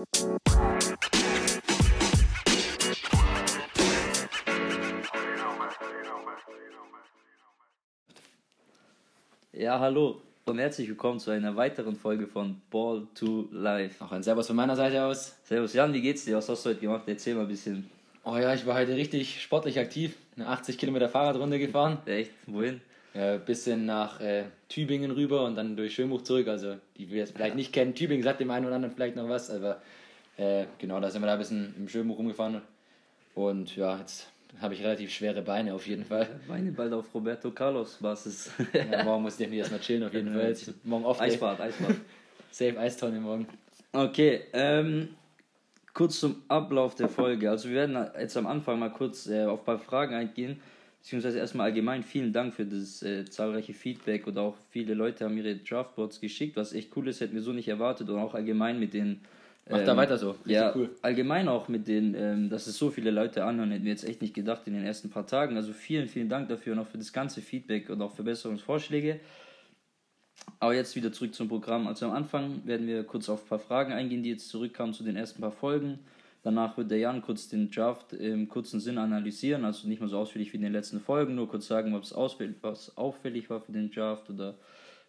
Ja, hallo und herzlich willkommen zu einer weiteren Folge von Ball to Life. Auch ein Servus von meiner Seite aus. Servus Jan, wie geht's dir? Was hast du heute gemacht? Erzähl mal ein bisschen. Oh ja, ich war heute richtig sportlich aktiv. Eine 80 Kilometer Fahrradrunde gefahren. Echt? Wohin? Äh, bisschen nach äh, Tübingen rüber und dann durch Schönbuch zurück. Also, die wir es vielleicht nicht kennen, Tübingen sagt dem einen oder anderen vielleicht noch was, aber äh, genau, da sind wir da ein bisschen im Schönbuch rumgefahren. Und ja, jetzt habe ich relativ schwere Beine auf jeden Fall. Beine bald auf Roberto Carlos Basis. ja, morgen muss ich definitiv erstmal chillen auf jeden Fall. Jetzt, morgen off Eisbad, Eisbad. Safe Eistonne morgen. Okay, ähm, kurz zum Ablauf der Folge. Also wir werden jetzt am Anfang mal kurz äh, auf ein paar Fragen eingehen, beziehungsweise erstmal allgemein vielen Dank für das äh, zahlreiche Feedback und auch viele Leute haben ihre Draftboards geschickt, was echt cool ist, hätten wir so nicht erwartet und auch allgemein mit den Macht da weiter so. Richtig ja, cool. allgemein auch mit den, ähm, dass es so viele Leute anhören, hätten wir jetzt echt nicht gedacht in den ersten paar Tagen. Also vielen, vielen Dank dafür und auch für das ganze Feedback und auch Verbesserungsvorschläge. Aber jetzt wieder zurück zum Programm. Also am Anfang werden wir kurz auf ein paar Fragen eingehen, die jetzt zurückkamen zu den ersten paar Folgen. Danach wird der Jan kurz den Draft im kurzen Sinn analysieren, also nicht mehr so ausführlich wie in den letzten Folgen, nur kurz sagen, es was auffällig war für den Draft oder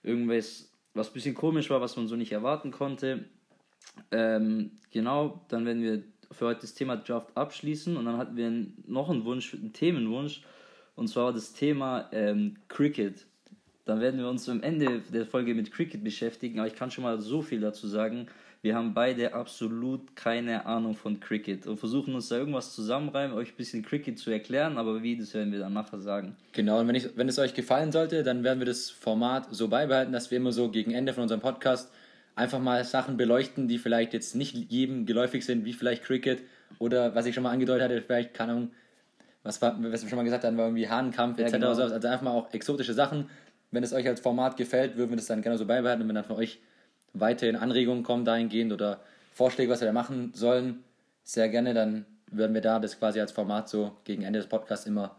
irgendwas, was ein bisschen komisch war, was man so nicht erwarten konnte. Ähm, genau, dann werden wir für heute das Thema Draft abschließen und dann hatten wir noch einen Wunsch, einen Themenwunsch und zwar das Thema ähm, Cricket. Dann werden wir uns am Ende der Folge mit Cricket beschäftigen, aber ich kann schon mal so viel dazu sagen. Wir haben beide absolut keine Ahnung von Cricket und versuchen uns da irgendwas zusammenreimen, euch ein bisschen Cricket zu erklären, aber wie, das werden wir dann nachher sagen. Genau, und wenn, ich, wenn es euch gefallen sollte, dann werden wir das Format so beibehalten, dass wir immer so gegen Ende von unserem Podcast einfach mal Sachen beleuchten, die vielleicht jetzt nicht jedem geläufig sind, wie vielleicht Cricket oder was ich schon mal angedeutet hatte, vielleicht, keine Ahnung, was, war, was wir schon mal gesagt haben, war irgendwie Hahnenkampf etc. Ja, genau. Also einfach mal auch exotische Sachen. Wenn es euch als Format gefällt, würden wir das dann gerne so beibehalten und wenn dann von euch weiterhin Anregungen kommen dahingehend oder Vorschläge, was wir da machen sollen, sehr gerne, dann würden wir da das quasi als Format so gegen Ende des Podcasts immer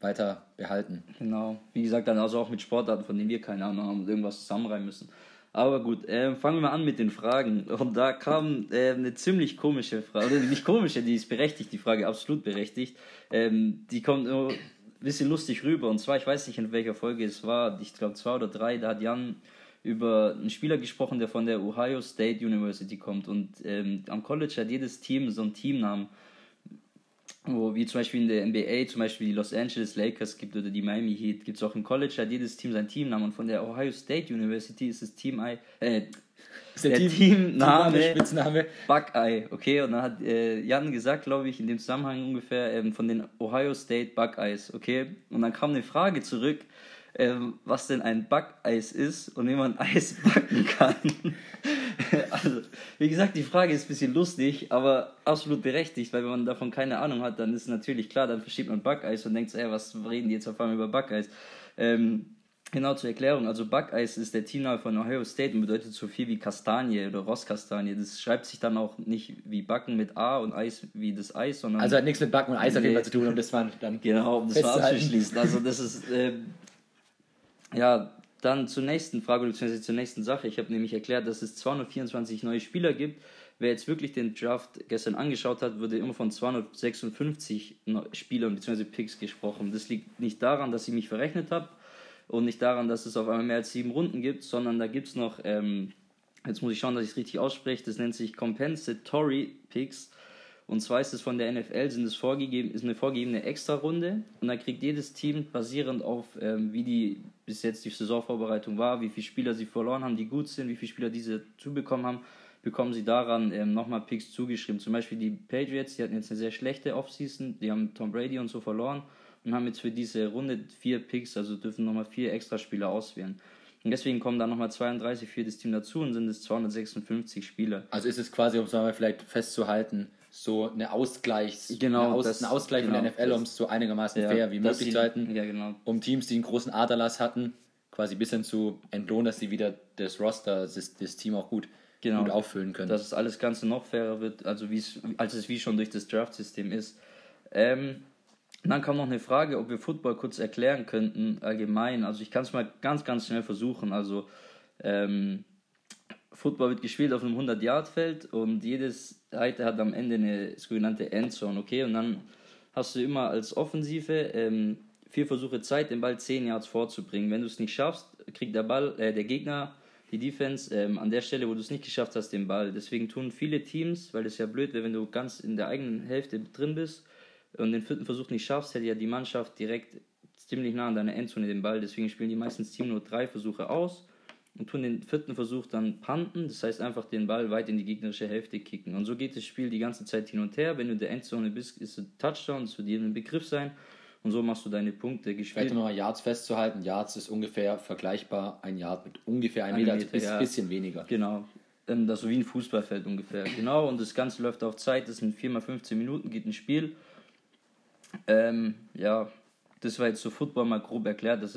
weiter behalten. Genau. Wie gesagt, dann also auch mit Sportarten, von denen wir keine Ahnung haben und irgendwas zusammenreimen müssen. Aber gut, äh, fangen wir mal an mit den Fragen. Und da kam äh, eine ziemlich komische Frage, nicht komische, die ist berechtigt, die Frage absolut berechtigt. Ähm, die kommt nur ein bisschen lustig rüber. Und zwar, ich weiß nicht, in welcher Folge es war, ich glaube zwei oder drei, da hat Jan über einen Spieler gesprochen, der von der Ohio State University kommt. Und ähm, am College hat jedes Team so einen Teamnamen wo wie zum Beispiel in der NBA zum Beispiel die Los Angeles Lakers gibt oder die Miami Heat, gibt es auch. Im College, hat jedes Team sein Teamnamen und von der Ohio State University ist das Team I, äh, ist der, der Team, Teamname Spitzname. Buckeye, okay, und dann hat äh, Jan gesagt, glaube ich, in dem Zusammenhang ungefähr ähm, von den Ohio State Buckeyes, okay, und dann kam eine Frage zurück, ähm, was denn ein Backeis ist und wie man Eis backen kann. also, wie gesagt, die Frage ist ein bisschen lustig, aber absolut berechtigt, weil wenn man davon keine Ahnung hat, dann ist natürlich klar, dann versteht man Backeis und denkt, ey, was reden die jetzt auf einmal über Backeis? Ähm, Genau zur Erklärung, also Buckeyes ist der Teamname von Ohio State und bedeutet so viel wie Kastanie oder Rosskastanie. Das schreibt sich dann auch nicht wie Backen mit A und Eis wie das Eis, sondern. Also hat nichts mit Backen und Eis nee. auf jeden Fall zu tun, um das mal dann. Genau, um das mal abzuschließen. Also das ist äh, ja, dann zur nächsten Frage, beziehungsweise zur nächsten Sache. Ich habe nämlich erklärt, dass es 224 neue Spieler gibt. Wer jetzt wirklich den Draft gestern angeschaut hat, wurde immer von 256 Spielern bzw. Picks gesprochen. Das liegt nicht daran, dass ich mich verrechnet habe und nicht daran, dass es auf einmal mehr als sieben Runden gibt, sondern da gibt es noch, ähm, jetzt muss ich schauen, dass ich es richtig ausspreche, das nennt sich Compensatory Picks. Und zwar ist es von der NFL, sind es vorgegeben, ist eine vorgegebene Extra-Runde und da kriegt jedes Team basierend auf, ähm, wie die bis jetzt die Saisonvorbereitung war, wie viele Spieler sie verloren haben, die gut sind, wie viele Spieler diese zubekommen haben, bekommen sie daran ähm, nochmal Picks zugeschrieben. Zum Beispiel die Patriots, die hatten jetzt eine sehr schlechte Offseason, die haben Tom Brady und so verloren und haben jetzt für diese Runde vier Picks, also dürfen nochmal vier extra Spieler auswählen. Und deswegen kommen da nochmal 32 für das Team dazu und sind es 256 Spieler. Also ist es quasi, um es mal vielleicht festzuhalten, so eine Ausgleichs, genau, eine Aus, das, ein Ausgleich genau, in der NFL, um es so einigermaßen ja, fair wie möglich zu halten, ja, genau. um Teams, die einen großen Aderlass hatten, quasi bis hin zu entlohnen, dass sie wieder das Roster, das, das Team auch gut, genau. gut auffüllen können. Dass es alles Ganze noch fairer wird, also als es wie schon durch das Draft-System ist. Ähm, dann kam noch eine Frage, ob wir Football kurz erklären könnten, allgemein. Also ich kann es mal ganz, ganz schnell versuchen. Also ähm, Football wird gespielt auf einem 100-Yard-Feld und jedes Seite hat am Ende eine sogenannte Endzone, okay? Und dann hast du immer als Offensive ähm, vier Versuche Zeit, den Ball 10 Yards vorzubringen. Wenn du es nicht schaffst, kriegt der Ball, äh, der Gegner, die Defense, ähm, an der Stelle, wo du es nicht geschafft hast, den Ball. Deswegen tun viele Teams, weil es ja blöd wäre, wenn du ganz in der eigenen Hälfte drin bist und den vierten Versuch nicht schaffst, hätte ja die Mannschaft direkt ziemlich nah an deiner Endzone den Ball. Deswegen spielen die meistens Team nur drei Versuche aus und tun den vierten Versuch dann panten, das heißt einfach den Ball weit in die gegnerische Hälfte kicken. Und so geht das Spiel die ganze Zeit hin und her. Wenn du in der Endzone bist, ist es Touchdown, das wird dir ein Begriff sein. Und so machst du deine Punkte gespielt. Vielleicht nochmal Yards festzuhalten. Yards ist ungefähr vergleichbar ein Yard mit ungefähr einem Meter, also ein bisschen weniger. Genau. Ähm, das so wie ein Fußballfeld ungefähr. Genau, und das Ganze läuft auf Zeit. Das sind 4 mal 15 Minuten, geht ein Spiel. Ähm, ja, das war jetzt so Football mal grob erklärt, dass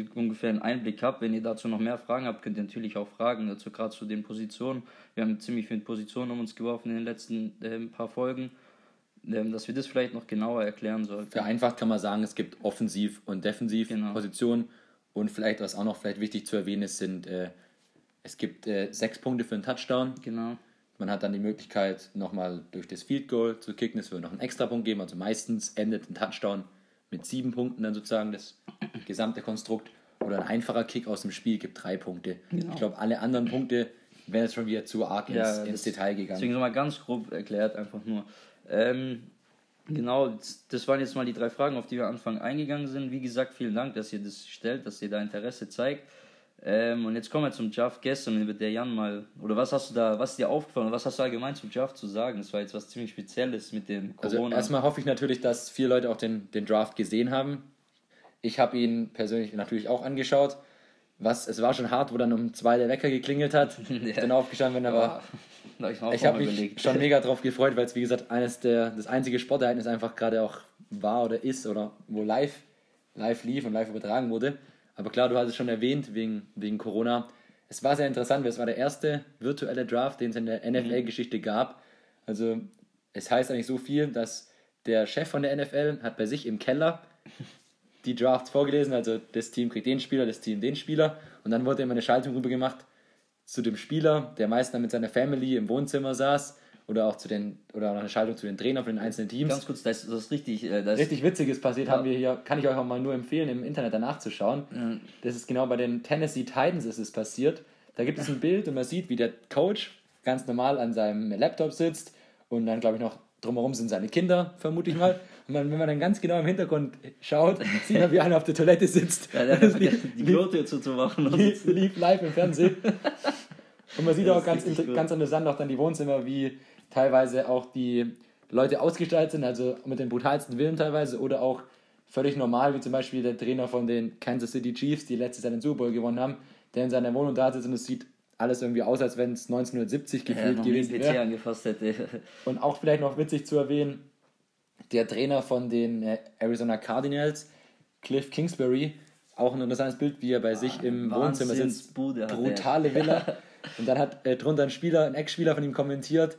es ungefähr einen Einblick habt. Wenn ihr dazu noch mehr Fragen habt, könnt ihr natürlich auch fragen, dazu gerade zu den Positionen. Wir haben ziemlich viele Positionen um uns geworfen in den letzten äh, paar Folgen, äh, dass wir das vielleicht noch genauer erklären sollten. Vereinfacht kann man sagen, es gibt Offensiv- und Defensiv-Positionen genau. und vielleicht, was auch noch vielleicht wichtig zu erwähnen ist, sind, äh, es gibt äh, sechs Punkte für einen Touchdown. Genau. Man hat dann die Möglichkeit, nochmal durch das Field Goal zu kicken. Es wird noch einen extra Punkt geben. Also meistens endet ein Touchdown mit sieben Punkten dann sozusagen das gesamte Konstrukt. Oder ein einfacher Kick aus dem Spiel gibt drei Punkte. Genau. Ich glaube, alle anderen Punkte wären jetzt schon wieder zu arg ins, ja, ins Detail gegangen. Deswegen mal ganz grob erklärt, einfach nur. Ähm, genau, das waren jetzt mal die drei Fragen, auf die wir am Anfang eingegangen sind. Wie gesagt, vielen Dank, dass ihr das stellt, dass ihr da Interesse zeigt. Ähm, und jetzt kommen wir zum Jaff gestern, wird der Jan mal, oder was hast du da, was ist dir aufgefallen, was hast du allgemein zum Jaff zu sagen? Das war jetzt was ziemlich Spezielles mit dem also Corona. Also erstmal hoffe ich natürlich, dass viele Leute auch den, den Draft gesehen haben. Ich habe ihn persönlich natürlich auch angeschaut. Was, es war schon hart, wo dann um zwei der Wecker geklingelt hat. ja. Ich bin aufgestanden, wenn er war. ich, ich habe mich überlegt. schon mega drauf gefreut, weil es wie gesagt eines der das einzige Sportereignis einfach gerade auch war oder ist oder wo live live lief und live übertragen wurde. Aber klar, du hast es schon erwähnt, wegen, wegen Corona. Es war sehr interessant, weil es war der erste virtuelle Draft, den es in der NFL-Geschichte gab. Also es heißt eigentlich so viel, dass der Chef von der NFL hat bei sich im Keller die Drafts vorgelesen, also das Team kriegt den Spieler, das Team den Spieler und dann wurde immer eine Schaltung rüber gemacht zu dem Spieler, der meist dann mit seiner Family im Wohnzimmer saß oder auch zu den oder auch eine Schaltung zu den Trainern von den einzelnen Teams. Ganz kurz, das, das ist richtig. Äh, das richtig Witziges passiert, ja. haben wir hier, kann ich euch auch mal nur empfehlen, im Internet danach zu schauen. Ja. Das ist genau bei den Tennessee Titans ist es passiert. Da gibt es ein Bild und man sieht, wie der Coach ganz normal an seinem Laptop sitzt und dann, glaube ich, noch drumherum sind seine Kinder, vermute ich mal. Und wenn man dann ganz genau im Hintergrund schaut, sieht man, wie einer auf der Toilette sitzt. Ja, der hat die Klote zuzumachen. Lief, lief live im Fernsehen. Und man sieht auch ganz, ganz interessant auch dann die Wohnzimmer, wie teilweise auch die Leute ausgestaltet sind, also mit den brutalsten Willen teilweise oder auch völlig normal, wie zum Beispiel der Trainer von den Kansas City Chiefs, die letztes Jahr den Super Bowl gewonnen haben, der in seiner Wohnung da sitzt und es sieht alles irgendwie aus, als wenn es 1970 gefühlt ja, gewesen wäre. angefasst hätte. Und auch vielleicht noch witzig zu erwähnen, der Trainer von den äh, Arizona Cardinals, Cliff Kingsbury, auch ein interessantes Bild, wie er bei ah, sich im Wohnzimmer sitzt. Brutale Villa. Und dann hat äh, drunter ein Spieler, ein Ex-Spieler von ihm kommentiert,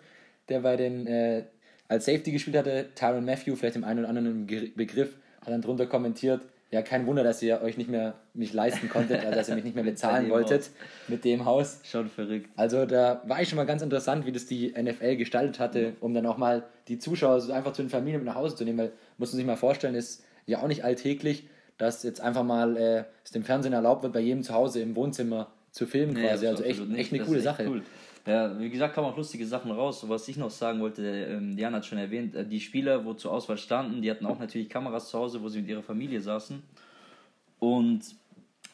der bei den äh, als Safety gespielt hatte, Tyron Matthew, vielleicht dem einen oder anderen Begriff, hat dann drunter kommentiert, ja, kein Wunder, dass ihr euch nicht mehr mich leisten konntet, also dass ihr mich nicht mehr bezahlen wolltet Haus. mit dem Haus. Schon verrückt. Also da war ich schon mal ganz interessant, wie das die NFL gestaltet hatte, um dann auch mal die Zuschauer so einfach zu den Familien mit nach Hause zu nehmen, weil muss man sich mal vorstellen, ist ja auch nicht alltäglich, dass jetzt einfach mal äh, es dem Fernsehen erlaubt wird, bei jedem zu Hause im Wohnzimmer zu filmen nee, quasi. Also echt, echt eine coole Sache. Cool. Ja, wie gesagt, kamen auch lustige Sachen raus. Was ich noch sagen wollte, ähm, Diana hat schon erwähnt, äh, die Spieler, wo zur Auswahl standen, die hatten auch natürlich Kameras zu Hause, wo sie mit ihrer Familie saßen. Und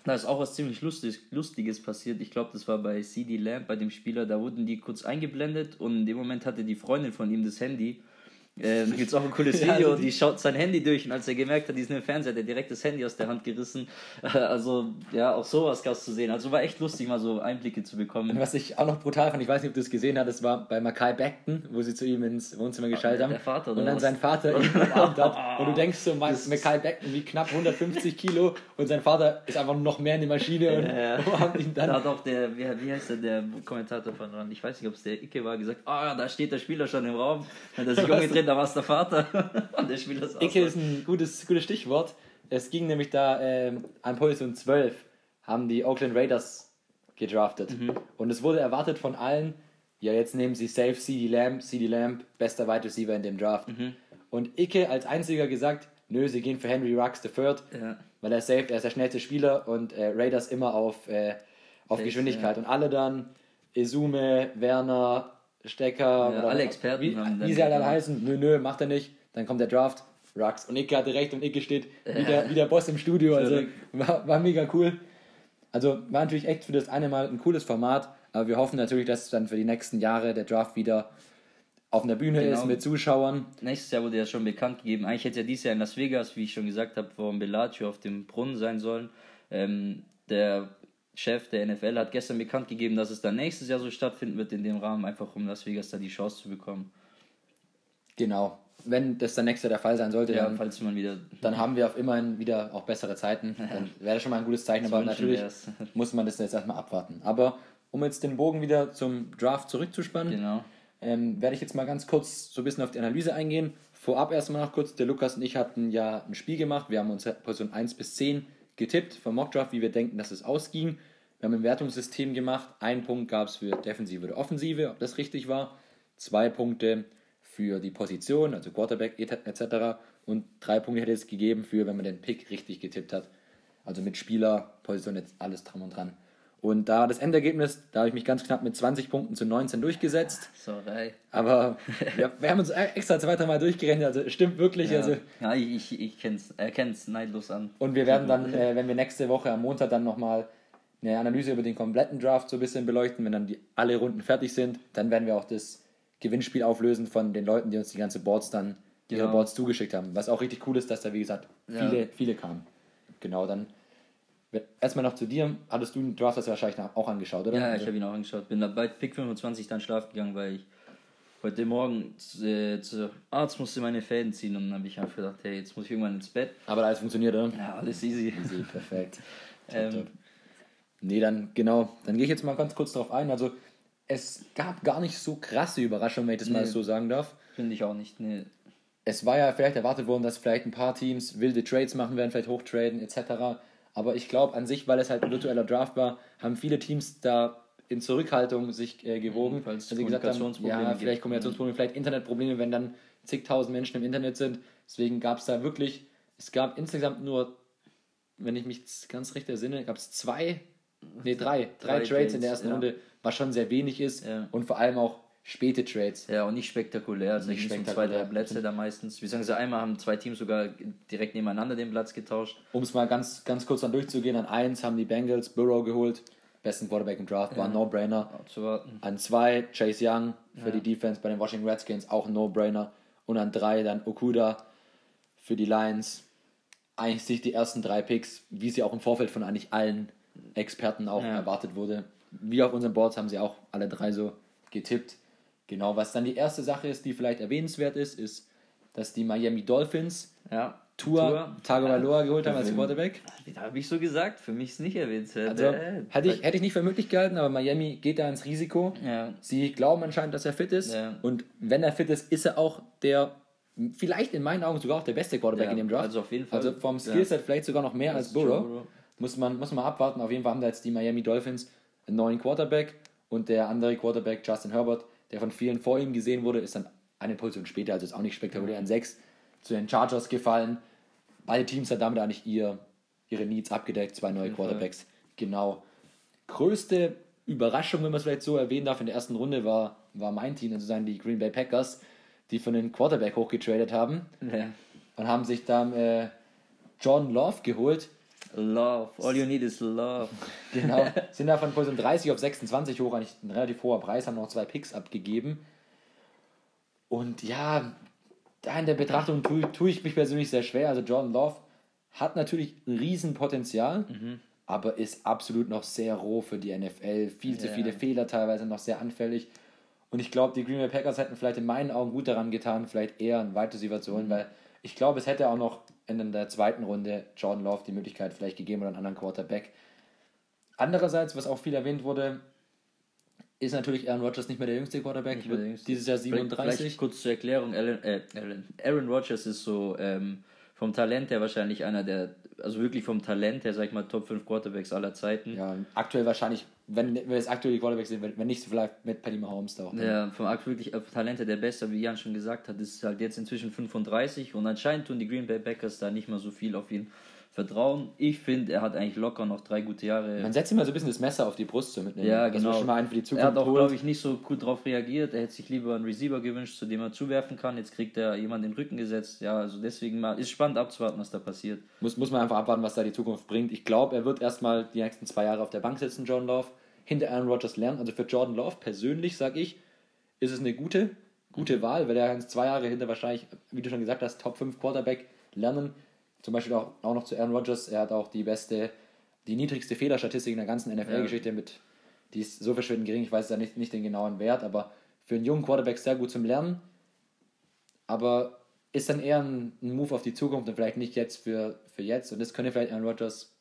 da ist auch was ziemlich Lustiges, Lustiges passiert. Ich glaube, das war bei CD Lamb, bei dem Spieler, da wurden die kurz eingeblendet und in dem Moment hatte die Freundin von ihm das Handy da gibt es auch ein cooles Video, ja, also die schaut sein Handy durch und als er gemerkt hat, die sind im Fernseher, hat er direkt das Handy aus der Hand gerissen. Also, ja, auch sowas gab es zu sehen. Also war echt lustig, mal so Einblicke zu bekommen. Was ich auch noch brutal fand, ich weiß nicht, ob du es gesehen hast, das war bei Mackay Beckton, wo sie zu ihm ins Wohnzimmer geschaltet haben. Der Vater, Und dann was? sein Vater ihn umarmt hat. Und du denkst so, Mackay Beckton wie knapp 150 Kilo und sein Vater ist einfach noch mehr in die Maschine und ja, umarmt ihn dann. Da hat auch der, wie, wie heißt der, der Kommentator von Rand, ich weiß nicht, ob es der Icke war, gesagt, ah, da steht der Spieler schon im Raum. Hat er sich umgedreht, da war es der Vater. Und der Spieler ist Icke ist ein gutes, gutes Stichwort. Es ging nämlich da ähm, an Position 12 haben die Oakland Raiders gedraftet. Und es wurde erwartet von allen, ja, jetzt nehmen sie safe CD Lamb, CD Lamb, bester Wide Receiver in dem Draft. Und Icke als einziger gesagt, nö, sie gehen für Henry Rux III, Ja. weil er safe, er ist der schnellste Spieler und äh, Raiders immer auf, äh, auf Pace, Geschwindigkeit. Und alle dann, Izume, Werner, Stecker, Ja, alle Experten wie, haben wie sie alle heißen, nö, nö, macht er nicht. Dann kommt der Draft, Rux. Und Icke hatte recht und Icke steht wie der, wie der Boss im Studio. Also war, war mega cool. Also war natürlich echt für das eine Mal ein cooles Format, aber wir hoffen natürlich, dass dann für die nächsten Jahre der Draft wieder auf einer Bühne Genau. ist mit Zuschauern. Nächstes Jahr wurde ja schon bekannt gegeben. Eigentlich hätte ja dieses Jahr in Las Vegas, wie ich schon gesagt habe, vor Bellagio auf dem Brunnen sein sollen. Ähm, der Chef der NFL hat gestern bekannt gegeben, dass es dann nächstes Jahr so stattfinden wird in dem Rahmen, einfach um Las Vegas da die Chance zu bekommen. Genau. Wenn das dann nächstes Jahr der Fall sein sollte, Ja, dann, falls man wieder. dann haben wir auf immerhin wieder auch bessere Zeiten. Dann wäre das schon mal ein gutes Zeichen, aber natürlich wär's. muss man das jetzt erstmal abwarten. Aber um jetzt den Bogen wieder zum Draft zurückzuspannen, Genau. ähm, werde ich jetzt mal ganz kurz so ein bisschen auf die Analyse eingehen. Vorab erstmal noch kurz, der Lukas und ich hatten ja ein Spiel gemacht. Wir haben uns Position 1 bis 10 getippt vom Mockdraft, wie wir denken, dass es ausging. Wir haben ein Wertungssystem gemacht. Einen Punkt gab es für Defensive oder Offensive, ob das richtig war. Zwei Punkte für die Position, also Quarterback etc. Und drei Punkte hätte es gegeben für, wenn man den Pick richtig getippt hat. Also mit Spieler, Position, jetzt alles dran und dran. Und da das Endergebnis, da habe ich mich ganz knapp mit 20 Punkten zu 19 durchgesetzt. Sorry. Aber ja, wir haben uns extra zwei, drei Mal durchgerechnet, also es stimmt wirklich. Ja, Also, ja ich, ich, ich kenn's, er kennt's neidlos an. und wir werden dann, äh, wenn wir nächste Woche am Montag dann nochmal eine Analyse über den kompletten Draft so ein bisschen beleuchten, wenn dann die, alle Runden fertig sind, dann werden wir auch das Gewinnspiel auflösen von den Leuten, die uns die ganze Boards dann, ihre Genau. Boards zugeschickt haben. Was auch richtig cool ist, dass da, wie gesagt, Ja. viele, viele kamen. Genau, dann erstmal noch zu dir. Hattest du den Draft das wahrscheinlich auch angeschaut, oder? Ja, ich habe ihn auch angeschaut. Bin bei Pick 25 dann schlafen gegangen, weil ich heute Morgen äh, zu Arzt musste meine Fäden ziehen und dann habe ich einfach gedacht, hey, jetzt muss ich irgendwann ins Bett. Aber alles funktioniert, oder? Ja, alles easy. Easy, perfekt. Top, Ähm, top. Nee, dann genau, dann gehe ich jetzt mal ganz kurz darauf ein. Also es gab gar nicht so krasse Überraschungen, wenn ich das mal Nee. so sagen darf. Finde ich auch nicht. Nee. Es war ja vielleicht erwartet worden, dass vielleicht ein paar Teams wilde Trades machen werden, vielleicht hochtraden etc. Aber ich glaube an sich, weil es halt ein virtueller Draft war, haben viele Teams da in Zurückhaltung sich äh, gewogen. Weil es Weil sie gesagt haben, ja, vielleicht Kommunikationsprobleme, vielleicht Internetprobleme, wenn dann zigtausend Menschen im Internet sind. Deswegen gab es da wirklich, es gab insgesamt nur, wenn ich mich ganz recht ersinne, gab es zwei, nee, drei, drei, Drei Trades, Trades, in der ersten ja. Runde, was schon sehr wenig ist Ja. und vor allem auch späte Trades. Ja, und nicht spektakulär. Also Nicht nicht zwei, spektakulär. drei Plätze da meistens. Beziehungsweise einmal haben zwei Teams sogar direkt nebeneinander den Platz getauscht. Um es mal ganz, ganz kurz dann durchzugehen, an eins haben die Bengals Burrow geholt, besten Quarterback im Draft, war ein No-Brainer. An zwei Chase Young für die Defense bei den Washington Redskins, auch ein No-Brainer. Und an drei dann Okuda für die Lions. Eigentlich sich die ersten drei Picks, wie sie auch im Vorfeld von eigentlich allen Experten auch Ja. erwartet wurde. Wie auf unseren Boards haben sie auch alle drei so getippt. Genau, was dann die erste Sache ist, die vielleicht erwähnenswert ist, ist, dass die Miami Dolphins Ja. Tua Tagovailoa geholt haben als Quarterback. Habe ich so gesagt. Für mich ist nicht erwähnenswert. Also Äh, hätte ich, hätte ich nicht für möglich gehalten, aber Miami geht da ins Risiko. Ja. Sie glauben anscheinend, dass er fit ist. Ja. Und wenn er fit ist, ist er auch der, vielleicht in meinen Augen sogar auch der beste Quarterback Ja, in dem Draft. also auf jeden Fall. Also vom. Skillset vielleicht sogar noch mehr als, Als Burrow. Burrow. Muss man, muss man mal abwarten. Auf jeden Fall haben da jetzt die Miami Dolphins einen neuen Quarterback und der andere Quarterback, Justin Herbert, der von vielen vor ihm gesehen wurde, ist dann eine Position später, also ist auch nicht spektakulär, an sechs zu den Chargers gefallen. Beide Teams haben damit eigentlich ihr, ihre Needs abgedeckt, zwei neue. Quarterbacks. Genau. Größte Überraschung, wenn man es vielleicht so erwähnen darf, in der ersten Runde war, war mein Team, sozusagen die Green Bay Packers, die von den Quarterback hochgetradet haben Ja. und haben sich dann äh, John Love geholt. Love. All you need is love. Genau. Sind da von Position 30 auf 26 hoch, eigentlich ein relativ hoher Preis, haben noch zwei Picks abgegeben. Und ja, da in der Betrachtung tue, tue ich mich persönlich sehr schwer. Also Jordan Love hat natürlich ein Riesenpotenzial, aber ist absolut noch sehr roh für die NFL. Viel zu Ja. viele Fehler teilweise, noch sehr anfällig. Und ich glaube, die Green Bay Packers hätten vielleicht in meinen Augen gut daran getan, vielleicht eher einen Wide Receiver zu holen, weil ich glaube, es hätte auch noch in der zweiten Runde Jordan Love die Möglichkeit vielleicht gegeben oder einen anderen Quarterback. Andererseits, was auch viel erwähnt wurde, ist natürlich Aaron Rodgers nicht mehr der jüngste Quarterback, der jüngste. dieses Jahr Vielleicht, 37. vielleicht kurz zur Erklärung, Alan, äh, Alan, Aaron Rodgers ist so ähm, vom Talent her wahrscheinlich einer der, also wirklich vom Talent her, sag ich mal, Top 5 Quarterbacks aller Zeiten. Ja, aktuell wahrscheinlich wenn wir jetzt aktuell die Quarterbacks sehen, wenn wenn nicht vielleicht mit Patty Mahomes da auch. Ja, vom aktuell wirklich auf Talente der Beste, wie Jan schon gesagt hat, ist halt jetzt inzwischen 35 und anscheinend tun die Green Bay Packers da nicht mal so viel auf ihn vertrauen. Ich finde, er hat eigentlich locker noch drei gute Jahre. Man setzt immer so ein bisschen das Messer auf die Brust so mitnehmen. Ja, genau. schon mal einen für die er Zukunft hat auch, glaube ich, nicht so gut darauf reagiert. Er hätte sich lieber einen Receiver gewünscht, zu dem er zuwerfen kann. Jetzt kriegt er jemanden in den Rücken gesetzt. Ja, also deswegen mal ist spannend abzuwarten, was da passiert. Muss, muss man einfach abwarten, was da die Zukunft bringt. Ich glaube, er wird erstmal die nächsten zwei Jahre auf der Bank sitzen, Jordan Love, hinter Aaron Rodgers lernen. Also für Jordan Love persönlich, sage ich, ist es eine gute, gute Wahl, weil er kann zwei Jahre hinter wahrscheinlich, wie du schon gesagt hast, Top 5 Quarterback lernen. Zum Beispiel auch, auch noch zu Aaron Rodgers. Er hat auch die beste, die niedrigste Fehlerstatistik in der ganzen NFL-Geschichte mit, die ist so verschwindend gering, ich weiß ja nicht, nicht den genauen Wert, aber für einen jungen Quarterback sehr gut zum Lernen. Aber ist dann eher ein, ein Move auf die Zukunft und vielleicht nicht jetzt für, für jetzt. Und das könnte vielleicht Aaron Rodgers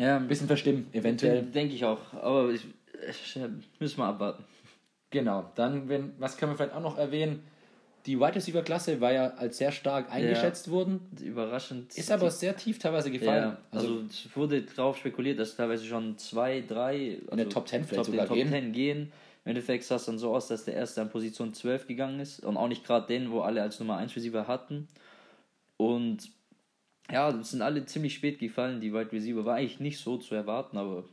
Ja, ein bisschen verstimmen, eventuell. Denke ich auch. Aber ich, ich, müssen wir abwarten. Genau, dann, wenn, was können wir vielleicht auch noch erwähnen? Die Wide Receiver Klasse war ja als sehr stark eingeschätzt worden, Überraschend. ist aber sehr tief teilweise gefallen. Ja, also, es wurde darauf spekuliert, dass teilweise schon zwei, drei also in der Top 10 vielleicht Top, sogar Top gehen. 10 gehen. Im Endeffekt sah es dann so aus, dass der erste an Position 12 gegangen ist und auch nicht gerade den, wo alle als Nummer 1 Receiver hatten. Und ja, das sind alle ziemlich spät gefallen, die Wide Receiver. War eigentlich nicht so zu erwarten, aber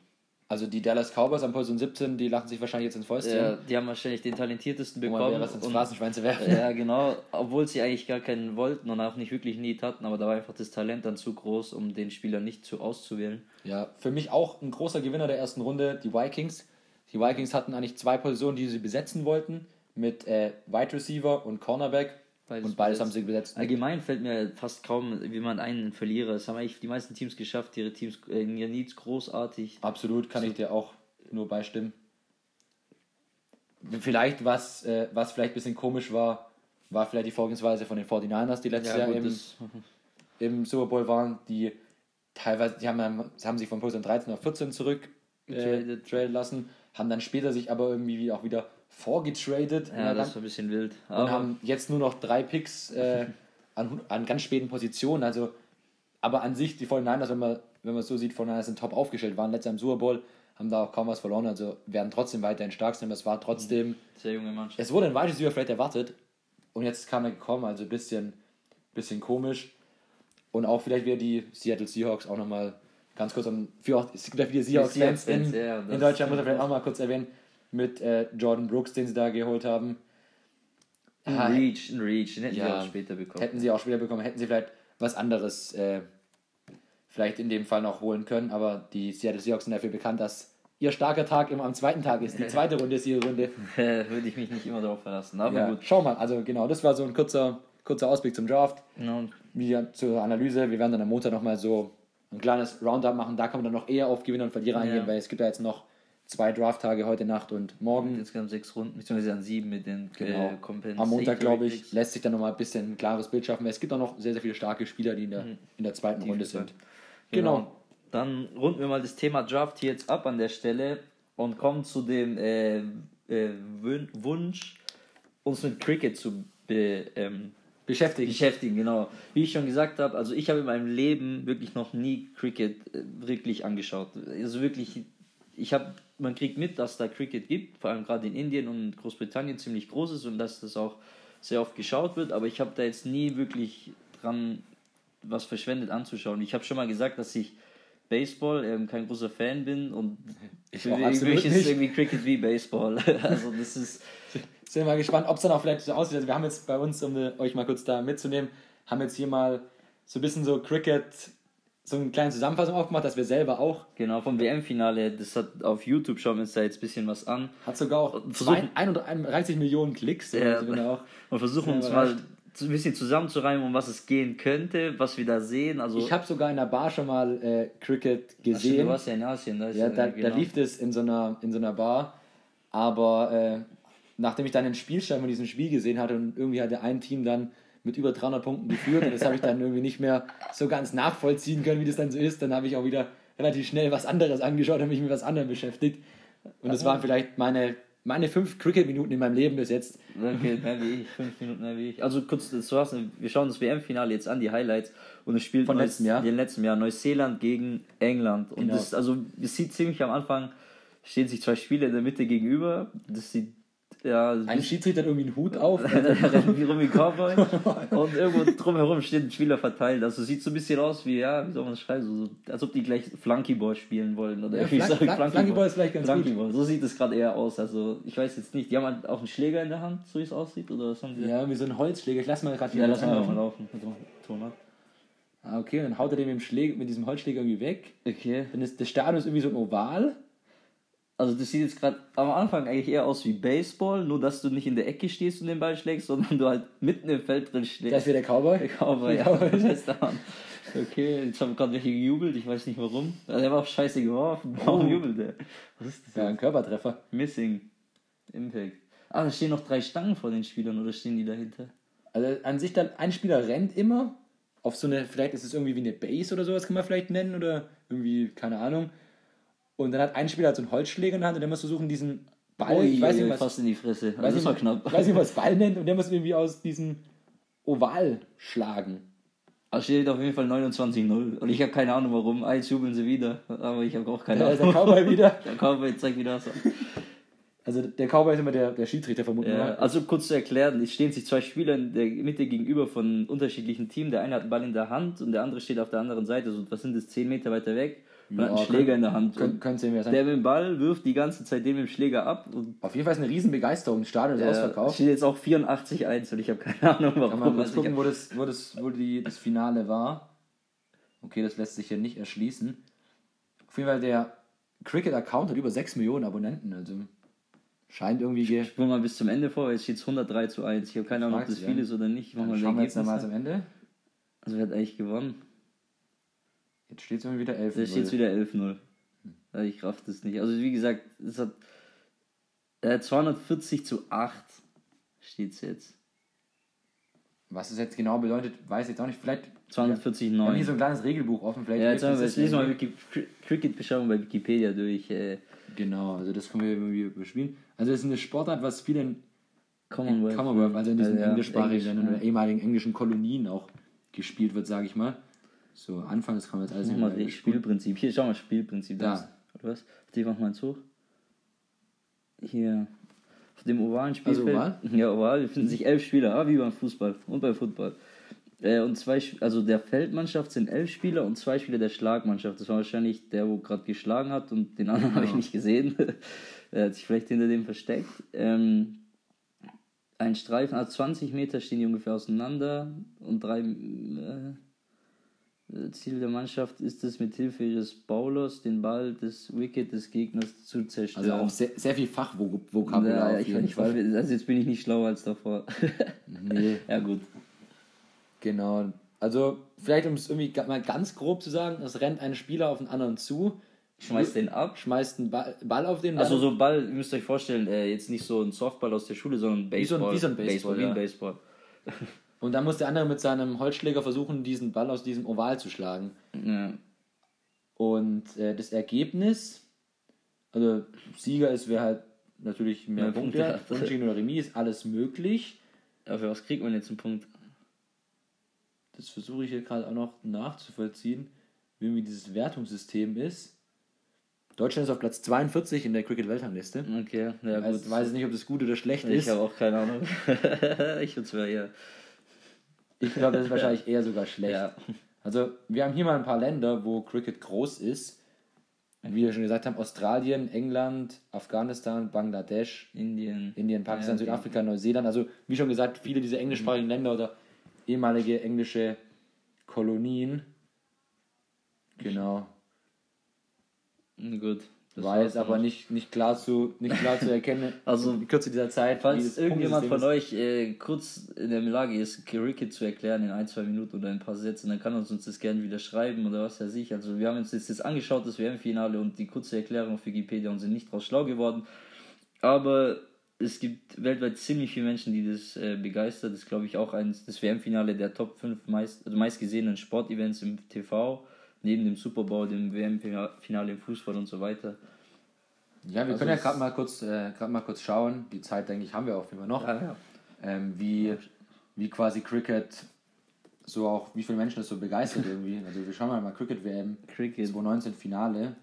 Also die Dallas Cowboys an Position 17, die lachen sich wahrscheinlich jetzt ins Fäustchen. ja, die haben wahrscheinlich den talentiertesten bekommen. wieder was ins Phrasenschwein zu werfen. Ja, genau. Obwohl sie eigentlich gar keinen wollten und auch nicht wirklich Need hatten, aber da war einfach das Talent dann zu groß, um den Spieler nicht zu auszuwählen. Ja, für mich auch ein großer Gewinner der ersten Runde, die Vikings. Die Vikings hatten eigentlich zwei Positionen, die sie besetzen wollten, mit äh, Wide Receiver und Cornerback. Beides und beides haben sie besetzt. Allgemein fällt mir fast kaum jemand ein, ein Verlierer. Es haben eigentlich die meisten Teams geschafft, ihre Teams, äh, ihre Needs großartig. Absolut, kann ich dir auch nur beistimmen. Vielleicht, was, äh, was vielleicht ein bisschen komisch war, war vielleicht die Vorgehensweise von den 49ers, die letztes Jahr im, das, im Super Bowl waren, die teilweise, die haben, dann- haben sich von Position 13 auf 14 zurück äh, traden lassen, haben dann später sich aber irgendwie auch wieder vorgetradet. Ja, und, das war ein bisschen wild. und haben jetzt nur noch drei Picks äh, an, an ganz späten Positionen. Also, aber an sich, die 49ers, wenn man, wenn man es so sieht, 49ers sind top aufgestellt, waren letztes Jahr im Super Bowl, haben da auch kaum was verloren, also werden trotzdem weiterhin stark sein, es war trotzdem, sehr junge Mannschaft. es wurde ein weites vielleicht erwartet und jetzt kam er gekommen, also ein bisschen, bisschen komisch. Und auch vielleicht wieder die Seattle Seahawks auch nochmal ganz kurz, um, für auch, es gibt ja viele Seahawks-Fans in, Seahawks-Fans, ja, das- in Deutschland, muss man vielleicht auch mal kurz erwähnen, mit äh, Jordan Brooks, den sie da geholt haben. Ein Ah, Reach, ein Reach, den hätten Ja, sie auch später bekommen. Hätten sie auch später bekommen, hätten sie vielleicht was anderes äh, vielleicht in dem Fall noch holen können, aber die Seattle Seahawks sind dafür bekannt, dass ihr starker Tag immer am zweiten Tag ist. Die zweite Runde ist ihre Runde. Würde ich mich nicht immer darauf verlassen. Aber Ja, gut. schau mal, also genau, das war so ein kurzer, kurzer Ausblick zum Draft. Genau. Wie zur Analyse, wir werden dann am Montag nochmal so ein kleines Roundup machen, da kann man dann noch eher auf Gewinner und Verlierer eingehen, Ja. weil es gibt ja jetzt noch zwei Draft-Tage heute Nacht und morgen. Jetzt kamen sechs Runden, beziehungsweise an sieben mit den Genau. äh, Am Montag, glaube ich, lässt sich dann nochmal ein bisschen ein klares Bild schaffen, weil es gibt auch noch sehr, sehr viele starke Spieler, die in der, in der zweiten Runde sind. Genau. Genau. Dann runden wir mal das Thema Draft hier jetzt ab an der Stelle und kommen zu dem äh, äh, Wunsch, uns mit Cricket zu be, ähm, Beschäftigt. beschäftigen. Genau. Wie ich schon gesagt habe, also ich habe in meinem Leben wirklich noch nie Cricket äh, wirklich angeschaut. Also wirklich, ich habe, man kriegt mit, dass da Cricket gibt, vor allem gerade in Indien und Großbritannien ziemlich groß ist und dass das auch sehr oft geschaut wird, aber ich habe da jetzt nie wirklich dran was verschwendet anzuschauen. Ich habe schon mal gesagt, dass ich Baseball ähm, kein großer Fan bin und Ich für mich ist irgendwie Cricket wie Baseball. also das ist Sind mal gespannt, ob es dann auch vielleicht so aussieht. Also wir haben jetzt bei uns, um euch mal kurz da mitzunehmen, haben jetzt hier mal so ein bisschen so Cricket, so eine kleine Zusammenfassung aufgemacht, dass wir selber auch, genau vom WM-Finale, das hat auf YouTube schauen wir uns da jetzt ein bisschen was an. hat sogar auch Versuchen- 31 Millionen Klicks. Ja, Also auch und versuchen uns mal ein bisschen zusammenzureimen, um was es gehen könnte, was wir da sehen. Also, ich habe sogar in der Bar schon mal äh, Cricket Ach gesehen. du warst ja in Asien. Da, ist Ja, da, genau. da lief das in so einer, in so einer Bar. Aber äh, nachdem ich dann den Spielstand von diesem Spiel gesehen hatte und irgendwie hatte ein Team dann mit über 300 Punkten geführt und das habe ich dann irgendwie nicht mehr so ganz nachvollziehen können, wie das dann so ist. Dann habe ich auch wieder relativ schnell was anderes angeschaut und mich mit was anderem beschäftigt. Und das waren vielleicht meine, meine fünf Cricket-Minuten in meinem Leben bis jetzt. Okay, mehr wie ich, fünf Minuten mehr wie ich. Also kurz, das war's. Wir schauen das WM-Finale jetzt an, die Highlights. Und es spielt Von letztem Jahr? Den letzten Jahr. Neuseeland gegen England. Und Genau. das, also, es sieht ziemlich am Anfang stehen sich zwei Spieler in der Mitte gegenüber. Das sieht ja, ein Schiedsrichter hat irgendwie einen Hut auf. wie Rumi Cowboy. und irgendwo drumherum steht ein Spieler verteilt. Also sieht so ein bisschen aus wie, ja, wie soll man das schreiben? So, als ob die gleich Flunkyball spielen wollen. Oder ja, Flank, Flank, Flunkyball ist vielleicht ganz Flunkyball. gut. So sieht es gerade eher aus. Also ich weiß jetzt nicht. Die haben halt auch einen Schläger in der Hand, so wie es aussieht. Oder was haben die ja, wie so ein Holzschläger. Ich lass mal gerade ja, lass mal laufen. laufen. Ab. Ah, okay, dann haut er den mit, dem Schläger, mit diesem Holzschläger irgendwie weg. Okay. Dann ist der Stadion ist irgendwie so ein Oval. Also das sieht jetzt gerade am Anfang eigentlich eher aus wie Baseball, nur dass du nicht in der Ecke stehst und den Ball schlägst, sondern du halt mitten im Feld drin stehst. Das wäre der Cowboy? Der Cowboy, ja. okay, jetzt haben gerade welche gejubelt, ich weiß nicht warum. Also der war auch scheiße geworfen. Warum oh. jubelt der? Was ist das? Ja, ein Körpertreffer. Missing. Impact. Ah, da stehen noch drei Stangen vor den Spielern oder stehen die dahinter? Also an sich dann, ein Spieler rennt immer auf so eine, vielleicht ist es irgendwie wie eine Base oder sowas, kann man vielleicht nennen, oder irgendwie, keine Ahnung und dann hat ein Spieler so einen Holzschläger in der Hand und der muss versuchen, diesen Ball, Ui, ich weiß nicht, was, fast in die Fresse. Weiß das war knapp. weiß nicht, was Ball nennt und der muss irgendwie aus diesem Oval schlagen. Also steht auf jeden Fall 29-0. Und ich habe keine Ahnung warum. Eins jubeln sie wieder, aber ich habe auch keine ja, Ahnung. Der Cowboy wieder. Der Cowboy zeigt wieder so. Also der Cowboy ist immer der, der Schiedsrichter vermutlich. Ja, also kurz zu erklären, es stehen sich zwei Spieler in der Mitte gegenüber von unterschiedlichen Teams. Der eine hat einen Ball in der Hand und der andere steht auf der anderen Seite. So, was sind das, 10 Meter weiter weg und hat einen Schläger in der Hand. Könnt, könnt ihr mir sein. Der mit dem Ball wirft die ganze Zeit den mit dem Schläger ab. Auf jeden Fall ist eine riesen Begeisterung. Das Stadion ist ja, ausverkauft. steht jetzt auch 84-1 und ich habe keine Ahnung, warum. Kann man kurz gucken, wo, das, wo, das, wo die, das Finale war. Okay, das lässt sich hier nicht erschließen. Auf jeden Fall der Cricket-Account hat über 6 Millionen Abonnenten. Also scheint irgendwie... Ich spule mal bis zum Ende vor, jetzt steht es 103 zu 1. Ich habe keine Ahnung, ob das viel ist oder nicht. Ich mal schauen wir jetzt nochmal zum Ende. Also wer hat eigentlich gewonnen? Jetzt steht es immer wieder 11-0. Jetzt steht es wieder 11-0. Hm. Ich raff das nicht. Also wie gesagt, es hat äh, 240 zu 8 steht es jetzt. Was es jetzt genau bedeutet, weiß ich jetzt auch nicht. Vielleicht 240 9. hier so ein kleines Regelbuch offen. Vielleicht ja, jetzt, haben wir, jetzt lesen mal Cricket-Beschreibung bei Wikipedia durch. Äh. Genau, also das können wir irgendwie überspielen. Also es ist eine Sportart, was viel in Commonwealth, Commonwealth also in diesen ja, englischsprachigen Englisch, ja. ehemaligen englischen Kolonien auch gespielt wird, sage ich mal. So, anfangs kann man jetzt alles nicht mal Spielprinzip. Hier, schau mal, Spielprinzip. Da. Oder was? Die machen wir jetzt hoch. Hier. Auf dem ovalen Spielfeld. Also oval? Ja, oval. befinden sich elf Spieler, ah, wie beim Fußball und beim Football. Äh, und zwei, also der Feldmannschaft sind elf Spieler und zwei Spieler der Schlagmannschaft. Das war wahrscheinlich der, wo gerade geschlagen hat und den anderen ja. habe ich nicht gesehen. er hat sich vielleicht hinter dem versteckt. Ähm, ein Streifen, also 20 Meter stehen die ungefähr auseinander und drei. Äh, Ziel der Mannschaft ist es, mit Hilfe ihres Bowlers den Ball des Wicket des Gegners zu zerstören. Also auch sehr, sehr viel Fachvokabular. Ja, ich, ich also jetzt bin ich nicht schlauer als davor. nee. Ja, gut. Genau. Also, vielleicht um es irgendwie mal ganz grob zu sagen, es rennt ein Spieler auf den anderen zu, schmeißt den ab, schmeißt einen Ball, Ball auf den Ball. Also so Ball, ihr müsst euch vorstellen, äh, jetzt nicht so ein Softball aus der Schule, sondern Baseball. Wie so ein, wie so ein Baseball, Baseball, ja. wie ein Baseball. Und dann muss der andere mit seinem Holzschläger versuchen, diesen Ball aus diesem Oval zu schlagen. Ja. Und äh, das Ergebnis, also Sieger ist, wer halt natürlich mehr, mehr Punkte hat. Unentschieden oder Remis ist alles möglich. Aber für was kriegt man jetzt einen Punkt? Das versuche ich hier gerade auch noch nachzuvollziehen, wie dieses Wertungssystem ist. Deutschland ist auf Platz 42 in der Cricket-Weltrangliste. Okay, ja, gut. Ich weiß nicht, ob das gut oder schlecht ich ist. Ich habe auch keine Ahnung. ich würde es eher ich glaube, das ist wahrscheinlich eher sogar schlecht. Ja. Also, wir haben hier mal ein paar Länder, wo Cricket groß ist. Wie wir schon gesagt haben, Australien, England, Afghanistan, Bangladesch, Indien, Indien Pakistan, ja, Südafrika, Neuseeland. Also, wie schon gesagt, viele dieser englischsprachigen Länder oder ehemalige englische Kolonien. Genau. Gut. Das war jetzt aber nicht, nicht, klar zu, nicht klar zu erkennen, also in Kürze dieser Zeit. Falls irgendjemand von euch äh, kurz in der Lage ist, Cricket zu erklären in ein, zwei Minuten oder ein paar Sätzen, dann kann uns, uns das gerne wieder schreiben oder was weiß ich. Also wir haben uns jetzt, jetzt angeschaut, das WM-Finale und die kurze Erklärung auf Wikipedia und sind nicht draus schlau geworden. Aber es gibt weltweit ziemlich viele Menschen, die das äh, begeistert. Das ist, glaube ich, auch eines, das WM-Finale der Top 5 meist, also meistgesehenen Sportevents im TV neben dem Super Bowl, dem WM-Finale im Fußball und so weiter. Ja, wir also können ja gerade mal, kurz, äh, mal kurz schauen, die Zeit, denke ich, haben wir auch immer noch, ja, ja. Ähm, wie, wie quasi Cricket so auch, wie viele Menschen das so begeistert irgendwie. Also wir schauen mal mal Cricket WM Cricket. 2019 Finale,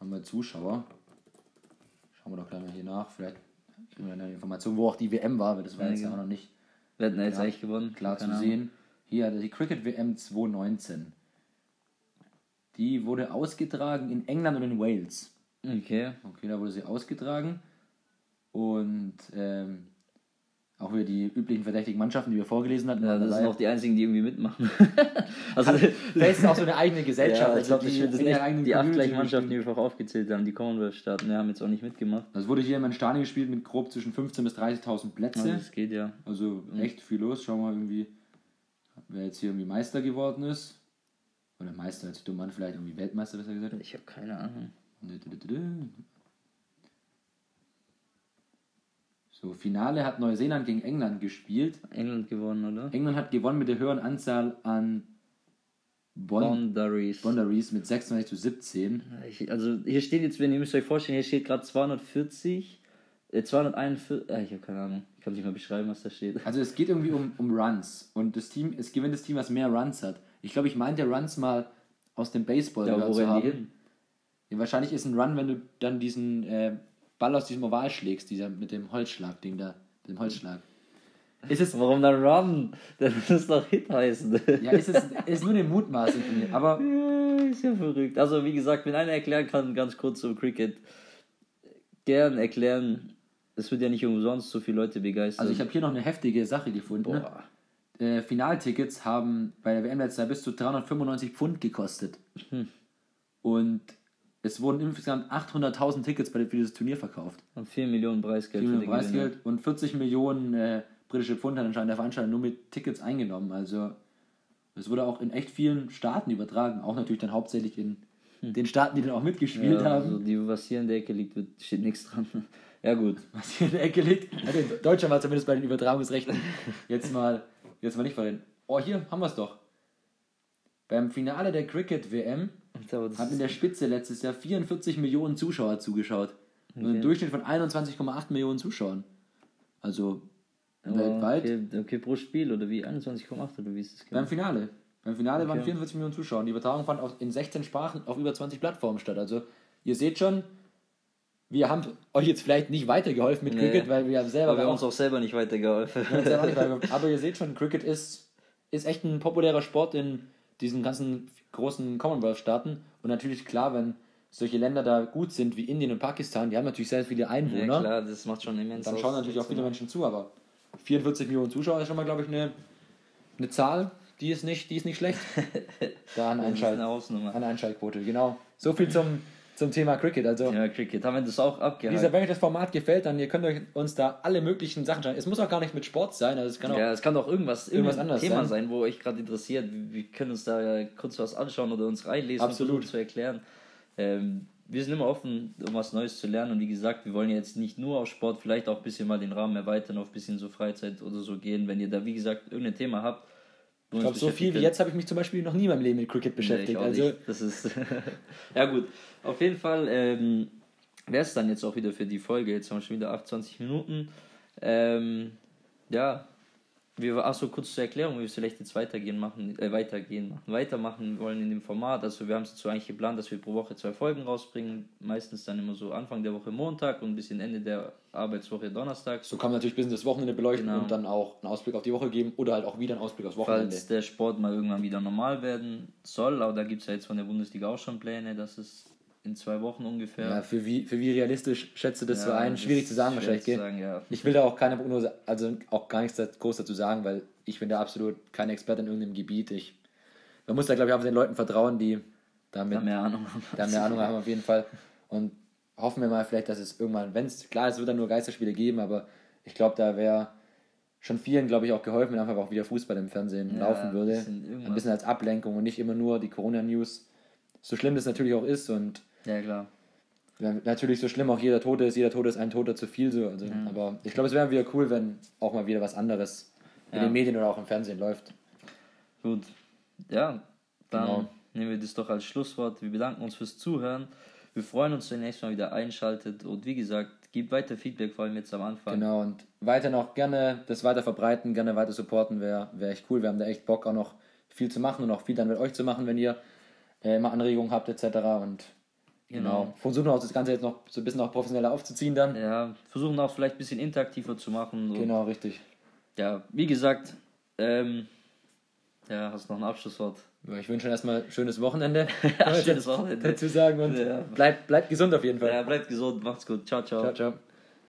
haben wir Zuschauer. Schauen wir doch gleich mal hier nach. Vielleicht kriegen wir eine Information, wo auch die WM war, weil das war Ja, jetzt ja genau. auch noch nicht Wer hat denn jetzt klar, eigentlich gewonnen? klar zu sehen. Hier er die Cricket WM 2019. Die wurde ausgetragen in England und in Wales. Okay. Okay, da wurde sie ausgetragen. Und ähm, auch wieder die üblichen verdächtigen Mannschaften, die wir vorgelesen hatten. Ja, das sind auch die einzigen, die irgendwie mitmachen. also, Vielleicht ist auch so eine eigene Gesellschaft. ja, ich also glaube, das die das echt die acht gleichen Mannschaften, die wir vorher aufgezählt haben. Die Commonwealth-Staaten, haben jetzt auch nicht mitgemacht. Das wurde hier in einem Stadion gespielt mit grob zwischen 15.000 bis 30.000 Plätze. Also, das geht ja. Also echt viel los. Schauen wir mal irgendwie, wer jetzt hier irgendwie Meister geworden ist. Oder Meister, als dumm an, vielleicht irgendwie Weltmeister, besser gesagt. Ich habe keine Ahnung. So, Finale hat Neuseeland gegen England gespielt. England gewonnen, oder? England hat gewonnen mit der höheren Anzahl an Bon Boundaries. Boundaries mit 26 zu 17. Ich, also hier steht jetzt, wenn ihr müsst euch vorstellen, hier steht gerade 240, äh, 241, äh, ich habe keine Ahnung, ich kann nicht mal beschreiben, was da steht. Also es geht irgendwie um, um Runs. Und das Team, es gewinnt das Team, was mehr Runs hat. Ich glaube, ich meinte Runs mal aus dem Baseball Ja, wo zu rennen die haben. hin? Ja, wahrscheinlich ist ein Run, wenn du dann diesen äh, Ball aus diesem Oval schlägst, dieser mit dem Holzschlag-Ding da, mit dem Holzschlag. Ist es, Warum dann Run? Das muss doch Hit heißen. ja, ist es ist nur eine Mutmaßung von mir, aber Ja, ist ja verrückt. Also wie gesagt, wenn einer erklären kann, ganz kurz zum Cricket, gern erklären. Es wird ja nicht umsonst so viele Leute begeistert. also ich habe hier noch eine heftige Sache gefunden. Ne? Boah. Äh, Finaltickets haben bei der WM letztes Jahr bis zu 395 Pfund gekostet. Und es wurden insgesamt 800.000 Tickets bei, für dieses Turnier verkauft. Und 4 Millionen Preisgeld 4 für Millionen. Preisgeld und 40 Millionen äh, britische Pfund hat anscheinend der Veranstalter nur mit Tickets eingenommen. Also es wurde auch in echt vielen Staaten übertragen, auch natürlich dann hauptsächlich in den Staaten, die dann auch mitgespielt Hm. Ja, haben. also die, was hier in der Ecke liegt, steht nichts dran. Ja gut. Was hier in der Ecke liegt. Okay, Deutschland war zumindest bei den Übertragungsrechten jetzt mal, jetzt mal nicht verreden. Oh, hier haben wir es doch. Beim Finale der Cricket-WM haben in der Spitze letztes Jahr 44 Millionen Zuschauer zugeschaut. Und Okay. einen Durchschnitt von 21,8 Millionen Zuschauern. Also aber weltweit. Okay, okay, pro Spiel oder wie? 21,8 oder wie ist das? Beim Finale. Beim Finale waren Okay. 44 Millionen Zuschauer. Die Übertragung fand auf, in 16 Sprachen auf über 20 Plattformen statt. Also ihr seht schon, wir haben euch jetzt vielleicht nicht weitergeholfen mit Nee. Cricket, weil wir selber Aber wir haben uns auch selber nicht weitergeholfen. Haben selber nicht weitergeholfen. Aber ihr seht schon, Cricket ist, ist echt ein populärer Sport in diesen ganzen großen Commonwealth-Staaten. Und natürlich klar, wenn solche Länder da gut sind wie Indien und Pakistan, die haben natürlich sehr viele Ja, Einwohner. klar, das macht schon immens dann schauen natürlich auch viele Menschen zu, aber 44 Millionen Zuschauer ist schon mal, glaube ich, eine, eine Zahl, die ist nicht, die ist nicht schlecht. Da ist Einschalt, eine an Einschaltquote, genau. So viel zum, zum Thema Cricket. Also, Ja, Cricket. Haben wir das auch abgehakt? wenn euch das Format gefällt, dann ihr könnt euch uns da alle möglichen Sachen schauen. Es muss auch gar nicht mit Sport sein, also es kann auch Ja, es kann doch irgendwas, Irgendwas anderes Thema sein. sein, wo euch gerade interessiert. Wir können uns da ja kurz was anschauen oder uns reinlesen Absolut. und versuchen zu erklären. Ähm, wir sind immer offen, um was Neues zu lernen. Und wie gesagt, wir wollen jetzt nicht nur auf Sport, vielleicht auch ein bisschen mal den Rahmen erweitern, auf ein bisschen so Freizeit oder so gehen. Wenn ihr da, wie gesagt, irgendein Thema habt, Ich glaube, so viel wie jetzt habe ich mich zum Beispiel noch nie in meinem Leben mit Cricket beschäftigt. Nee, also, nicht. Das ist ja gut. Auf jeden Fall ähm, wäre es dann jetzt auch wieder für die Folge. Jetzt haben wir schon wieder 28 Minuten. Ähm, ja, wir achso kurz zur Erklärung, wie wir es vielleicht jetzt weitergehen machen, äh, weitergehen machen, weitermachen wollen in dem Format. Also wir haben es dazu eigentlich geplant, dass wir pro Woche zwei Folgen rausbringen. Meistens dann immer so Anfang der Woche Montag und ein bisschen Ende der Arbeitswoche Donnerstag. so kann man natürlich ein bisschen das Wochenende beleuchten Genau. und dann auch einen Ausblick auf die Woche geben oder halt auch wieder einen Ausblick aufs Wochenende. Falls der Sport mal irgendwann wieder normal werden soll, aber da gibt es ja jetzt von der Bundesliga auch schon Pläne, dass es in zwei Wochen ungefähr. Ja, für wie, für wie realistisch schätze das so Ja, ein? Schwierig zu sagen wahrscheinlich. zu sagen, ja. Ich will da auch keine Prognose, also auch gar nichts groß dazu sagen, weil ich bin da absolut kein Experte in irgendeinem Gebiet. Ich, man muss da, glaube ich, einfach den Leuten vertrauen, die damit Da mehr Ahnung haben. da mehr Ahnung haben auf jeden Fall. Und hoffen wir mal vielleicht, dass es irgendwann, wenn es, klar, es wird dann nur Geisterspiele geben, aber ich glaube, da wäre schon vielen, glaube ich, auch geholfen, wenn einfach auch wieder Fußball im Fernsehen Ja, laufen würde. bisschen irgendwas. Ein bisschen als Ablenkung und nicht immer nur die Corona-News. So schlimm das natürlich auch ist und Ja, klar. ja, natürlich so schlimm auch jeder Tote ist, jeder Tote ist ein Toter zu viel. So. Also, Aber ich glaube, es wäre wieder cool, wenn auch mal wieder was anderes in Ja. den Medien oder auch im Fernsehen läuft. Gut. Ja, dann Genau. nehmen wir das doch als Schlusswort. Wir bedanken uns fürs Zuhören. Wir freuen uns, wenn ihr nächstes Mal wieder einschaltet. Und wie gesagt, gebt weiter Feedback, vor allem jetzt am Anfang. Genau, und weiter noch gerne das weiter verbreiten, gerne weiter supporten, wäre wär echt cool. Wir haben da echt Bock, auch noch viel zu machen und auch viel dann mit euch zu machen, wenn ihr äh, mal Anregungen habt etc. Und Genau. Versuchen auch das Ganze jetzt noch so ein bisschen auch professioneller aufzuziehen dann. Ja, versuchen auch vielleicht ein bisschen interaktiver zu machen. Genau, richtig. Ja, wie gesagt, ähm, ja, hast du noch ein Abschlusswort? Ja, Ich wünsche erstmal ein schönes Wochenende. Ja, schönes Wochenende. Dazu sagen und Ja. bleibt, bleibt gesund auf jeden Fall. Ja, bleibt gesund, macht's gut. Ciao, ciao. Ciao, ciao.